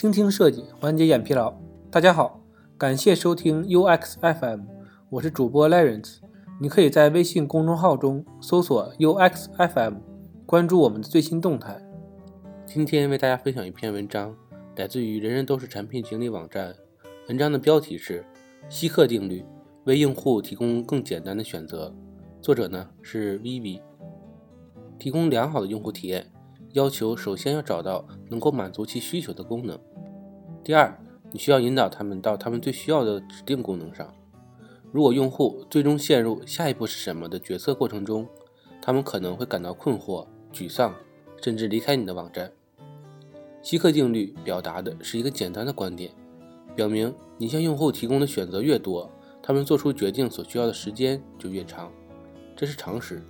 倾听设计，缓解眼疲劳。大家好，感谢收听 UX FM，我是主播 Lawrence。你可以在微信公众号中搜索 UX FM，关注我们的最新动态。今天为大家分享一篇文章，来自于人人都是产品经理网站。文章的标题是“希克定律”，为用户提供更简单的选择。作者呢是 Vivi。提供良好的用户体验，要求首先要找到能够满足其需求的功能。第二，你需要引导他们到他们最需要的指定功能上。如果用户最终陷入下一步是什么的决策过程中，他们可能会感到困惑、沮丧，甚至离开你的网站。希克定律表达的是一个简单的观点，表明你向用户提供的选择越多，他们做出决定所需要的时间就越长，这是常识。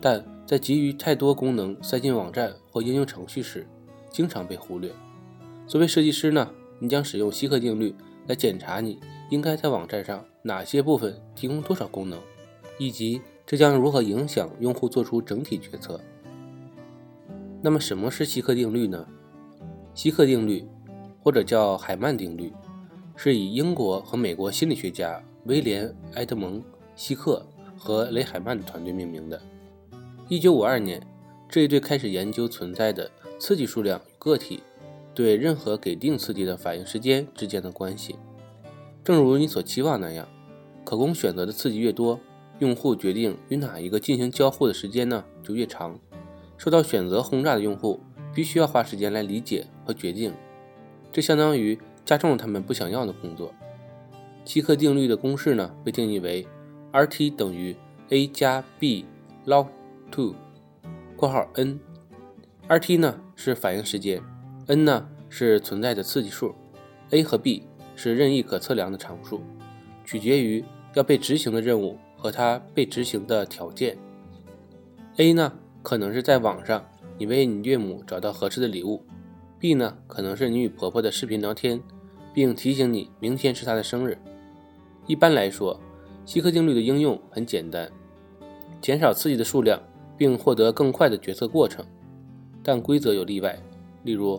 但在给予太多功能塞进网站或应用程序时，经常被忽略。作为设计师呢，你将使用希克定律来检查你应该在网站上哪些部分提供多少功能，以及这将如何影响用户做出整体决策。那么，什么是希克定律呢？希克定律，或者叫海曼定律，是以英国和美国心理学家威廉·埃德蒙·希克和雷海曼的团队命名的。一九五二年，这一对开始研究存在的刺激数量与个体对任何给定刺激的反应时间之间的关系。正如你所期望那样，可供选择的刺激越多，用户决定与哪一个进行交互的时间呢就越长。受到选择轰炸的用户必须要花时间来理解和决定，这相当于加重了他们不想要的工作。希克定律的公式呢被定义为：Rt 等于 a 加 b log。two（ 括号 n，Rt 呢是反应时间，n 呢是存在的刺激数，a 和 b 是任意可测量的常数，取决于要被执行的任务和它被执行的条件。a 呢可能是在网上你为你岳母找到合适的礼物，b 呢可能是你与婆婆的视频聊天，并提醒你明天是她的生日。一般来说，希克定律的应用很简单，减少刺激的数量。并获得更快的决策过程，但规则有例外。例如，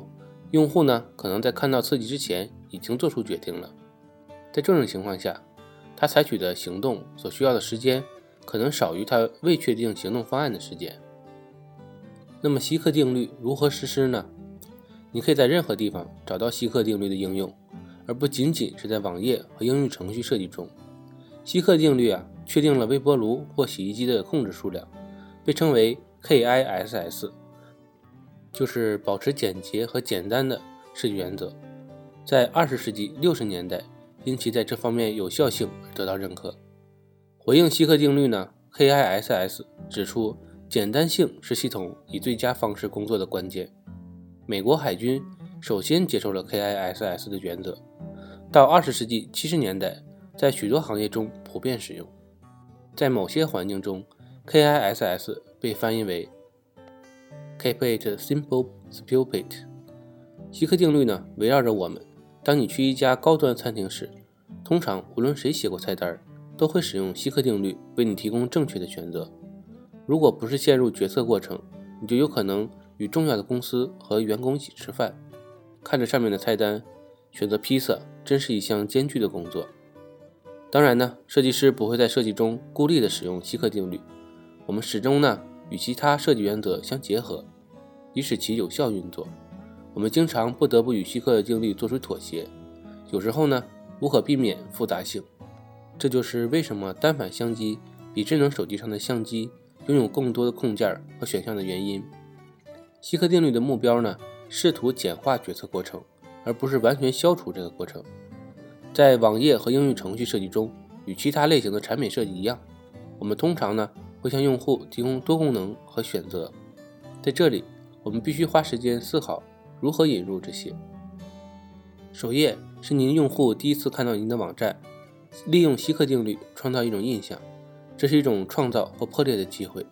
用户呢可能在看到刺激之前已经做出决定了。在这种情况下，他采取的行动所需要的时间可能少于他未确定行动方案的时间。那么，希克定律如何实施呢？你可以在任何地方找到希克定律的应用，而不仅仅是在网页和应用程序设计中。希克定律啊，确定了微波炉或洗衣机的控制数量。被称为 KISS，就是保持简洁和简单的设计原则。在二十世纪六十年代，因其在这方面有效性而得到认可。回应希克定律呢？KISS 指出，简单性是系统以最佳方式工作的关键。美国海军首先接受了 KISS 的原则，到二十世纪七十年代，在许多行业中普遍使用。在某些环境中，KISS 被翻译为 Keep it simple, stupid。希克定律呢，围绕着我们。当你去一家高端餐厅时，通常无论谁写过菜单，都会使用希克定律为你提供正确的选择。如果不是陷入决策过程，你就有可能与重要的公司和员工一起吃饭，看着上面的菜单，选择披萨，真是一项艰巨的工作。当然呢，设计师不会在设计中孤立地使用希克定律。我们始终呢与其他设计原则相结合，以使其有效运作。我们经常不得不与希克定律做出妥协，有时候呢无可避免复杂性。这就是为什么单反相机比智能手机上的相机拥有更多的控件和选项的原因。希克定律的目标呢，试图简化决策过程，而不是完全消除这个过程。在网页和应用程序设计中，与其他类型的产品设计一样，我们通常呢。会向用户提供多功能和选择，在这里，我们必须花时间思考如何引入这些。首页是您用户第一次看到您的网站，利用希克定律创造一种印象，这是一种创造或破裂的机会，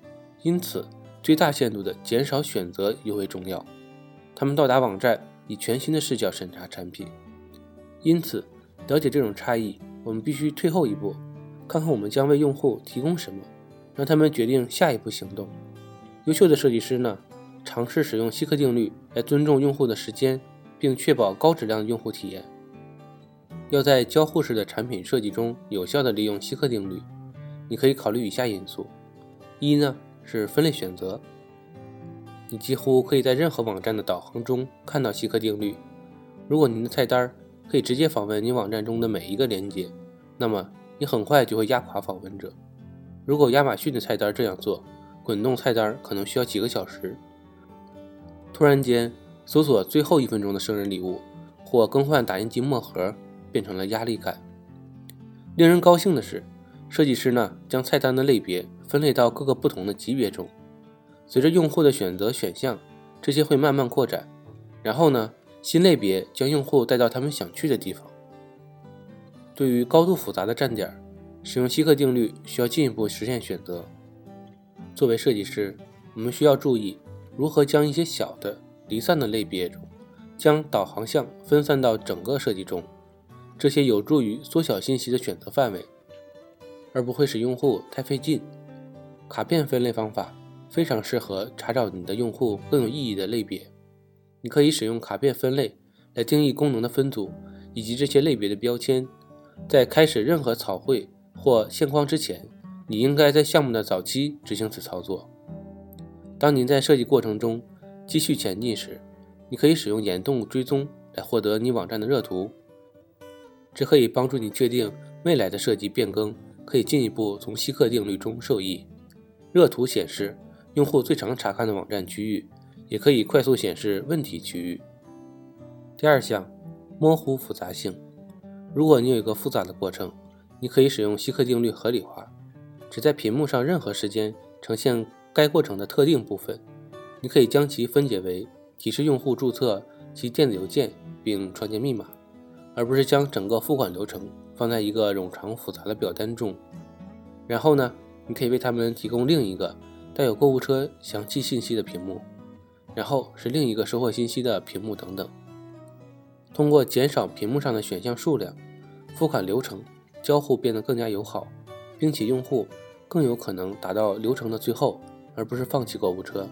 因此最大限度地减少选择尤为重要。他们到达网站以全新的视角审查产品，因此了解这种差异，我们必须退后一步，看看我们将为用户提供什么。让他们决定下一步行动。优秀的设计师呢，尝试使用希克定律来尊重用户的时间，并确保高质量的用户体验。要在交互式的产品设计中有效地利用希克定律，你可以考虑以下因素：一呢是分类选择，你几乎可以在任何网站的导航中看到希克定律。如果您的菜单可以直接访问你网站中的每一个链接，那么你很快就会压垮访问者。如果亚马逊的菜单这样做，滚动菜单可能需要几个小时。突然间，搜索最后一分钟的生日礼物，或更换打印机墨盒，变成了压力感。令人高兴的是，设计师呢将菜单的类别分类到各个不同的级别中。随着用户的选择选项，这些会慢慢扩展。然后呢，新类别将用户带到他们想去的地方。对于高度复杂的站点，使用希克定律需要进一步实现选择。作为设计师，我们需要注意如何将一些小的离散的类别中，将导航项分散到整个设计中。这些有助于缩小信息的选择范围，而不会使用户太费劲。卡片分类方法非常适合查找你的用户更有意义的类别。你可以使用卡片分类来定义功能的分组以及这些类别的标签。在开始任何草绘或线框之前，你应该在项目的早期执行此操作。当您在设计过程中继续前进时，你可以使用眼动追踪来获得你网站的热图，这可以帮助你确定未来的设计变更可以进一步从希克定律中受益。热图显示用户最常查看的网站区域，也可以快速显示问题区域。第二项，模糊复杂性。如果你有一个复杂的过程，你可以使用希克定律合理化，只在屏幕上任何时间呈现该过程的特定部分。你可以将其分解为提示用户注册其电子邮件并创建密码，而不是将整个付款流程放在一个冗长复杂的表单中。然后呢，你可以为他们提供另一个带有购物车详细信息的屏幕，然后是另一个收货信息的屏幕等等。通过减少屏幕上的选项数量，付款流程交互变得更加友好，并且用户更有可能达到流程的最后，而不是放弃购物车。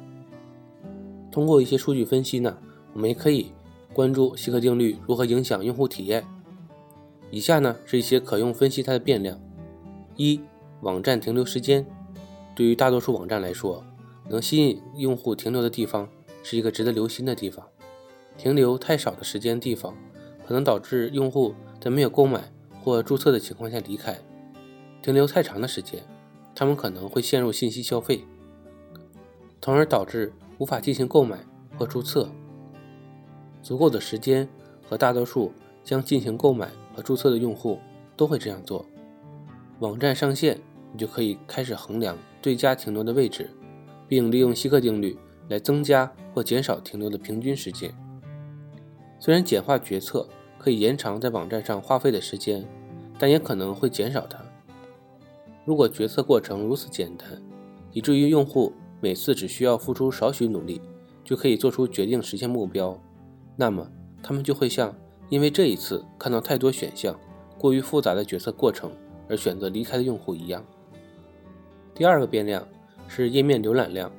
通过一些数据分析呢，我们也可以关注希克定律如何影响用户体验。以下呢是一些可用分析它的变量：一、网站停留时间。对于大多数网站来说，能吸引用户停留的地方是一个值得留心的地方。停留太少的时间地方，可能导致用户在没有购买或注册的情况下离开；停留太长的时间，他们可能会陷入信息消费，从而导致无法进行购买或注册。足够的时间和大多数将进行购买和注册的用户都会这样做。网站上线，你就可以开始衡量最佳停留的位置，并利用希克定律来增加或减少停留的平均时间。虽然简化决策可以延长在网站上花费的时间，但也可能会减少它。如果决策过程如此简单，以至于用户每次只需要付出少许努力就可以做出决定实现目标，那么他们就会像因为这一次看到太多选项、过于复杂的决策过程而选择离开的用户一样。第二个变量是页面浏览量，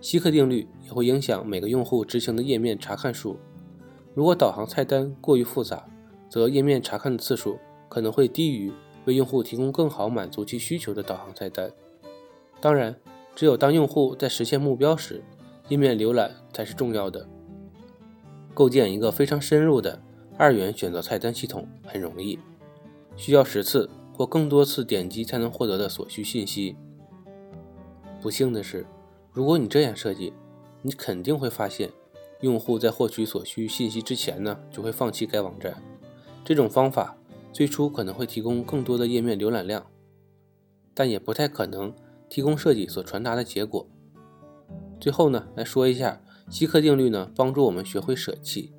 希克定律也会影响每个用户执行的页面查看数。如果导航菜单过于复杂，则页面查看的次数可能会低于为用户提供更好满足其需求的导航菜单。当然，只有当用户在实现目标时，页面浏览才是重要的。构建一个非常深入的二元选择菜单系统很容易，需要十次或更多次点击才能获得的所需信息。不幸的是，如果你这样设计，你肯定会发现。用户在获取所需信息之前呢，就会放弃该网站。这种方法最初可能会提供更多的页面浏览量，但也不太可能提供设计所传达的结果。最后呢，来说一下希克定律呢，帮助我们学会舍弃。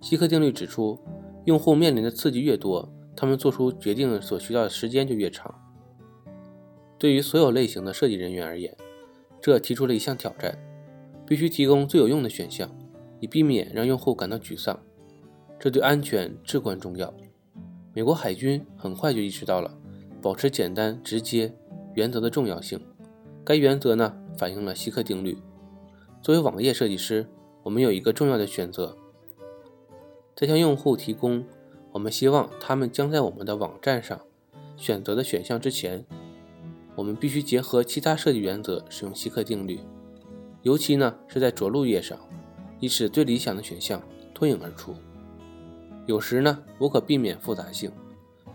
希克定律指出，用户面临的刺激越多，他们做出决定所需要的时间就越长。对于所有类型的设计人员而言，这提出了一项挑战：必须提供最有用的选项。以避免让用户感到沮丧，这对安全至关重要。美国海军很快就意识到了保持简单直接原则的重要性。该原则呢，反映了希克定律。作为网页设计师，我们有一个重要的选择：在向用户提供我们希望他们将在我们的网站上选择的选项之前，我们必须结合其他设计原则使用希克定律，尤其呢是在着陆页上，以使最理想的选项脱颖而出。有时呢，无可避免复杂性，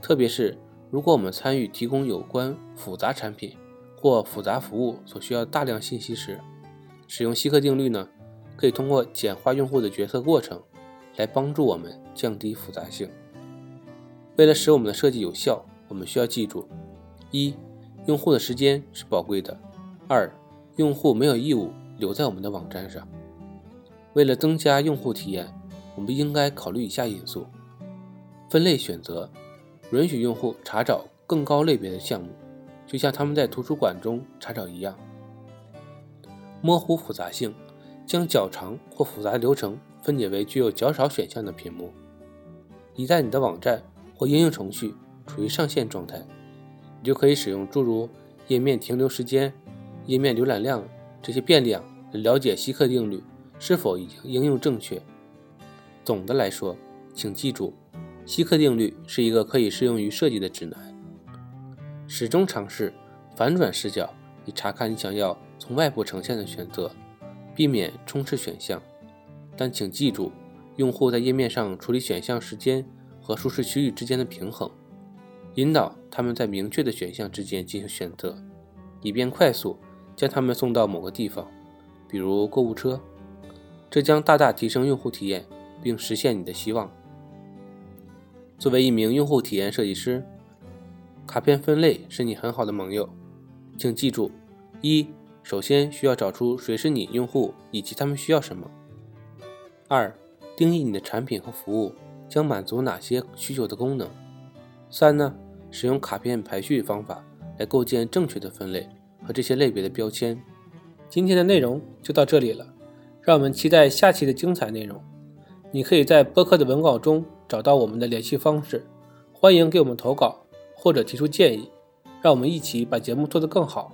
特别是如果我们参与提供有关复杂产品或复杂服务所需要大量信息时，使用希克定律呢，可以通过简化用户的决策过程，来帮助我们降低复杂性。为了使我们的设计有效，我们需要记住：一、用户的时间是宝贵的；二、用户没有义务留在我们的网站上。为了增加用户体验，我们应该考虑以下因素：分类选择，允许用户查找更高类别的项目，就像他们在图书馆中查找一样。模糊复杂性，将较长或复杂流程分解为具有较少选项的屏幕。一旦你的网站或应用程序处于上线状态，你就可以使用诸如页面停留时间、页面浏览量这些变量来了解希克定律是否已经应用正确。总的来说，请记住，希克定律是一个可以适用于设计的指南。始终尝试反转视角，以查看你想要。从外部呈现的选择，避免充斥选项，但请记住，用户在页面上处理选项时间和舒适区域之间的平衡，引导他们在明确的选项之间进行选择，以便快速将他们送到某个地方，比如购物车。这将大大提升用户体验，并实现你的希望。作为一名用户体验设计师，卡片分类是你很好的盟友。请记住，一。首先需要找出谁是你用户以及他们需要什么。二、定义你的产品和服务将满足哪些需求的功能。三呢，使用卡片排序方法来构建正确的分类和这些类别的标签。今天的内容就到这里了，让我们期待下期的精彩内容。你可以在播客的文稿中找到我们的联系方式，欢迎给我们投稿或者提出建议，让我们一起把节目做得更好。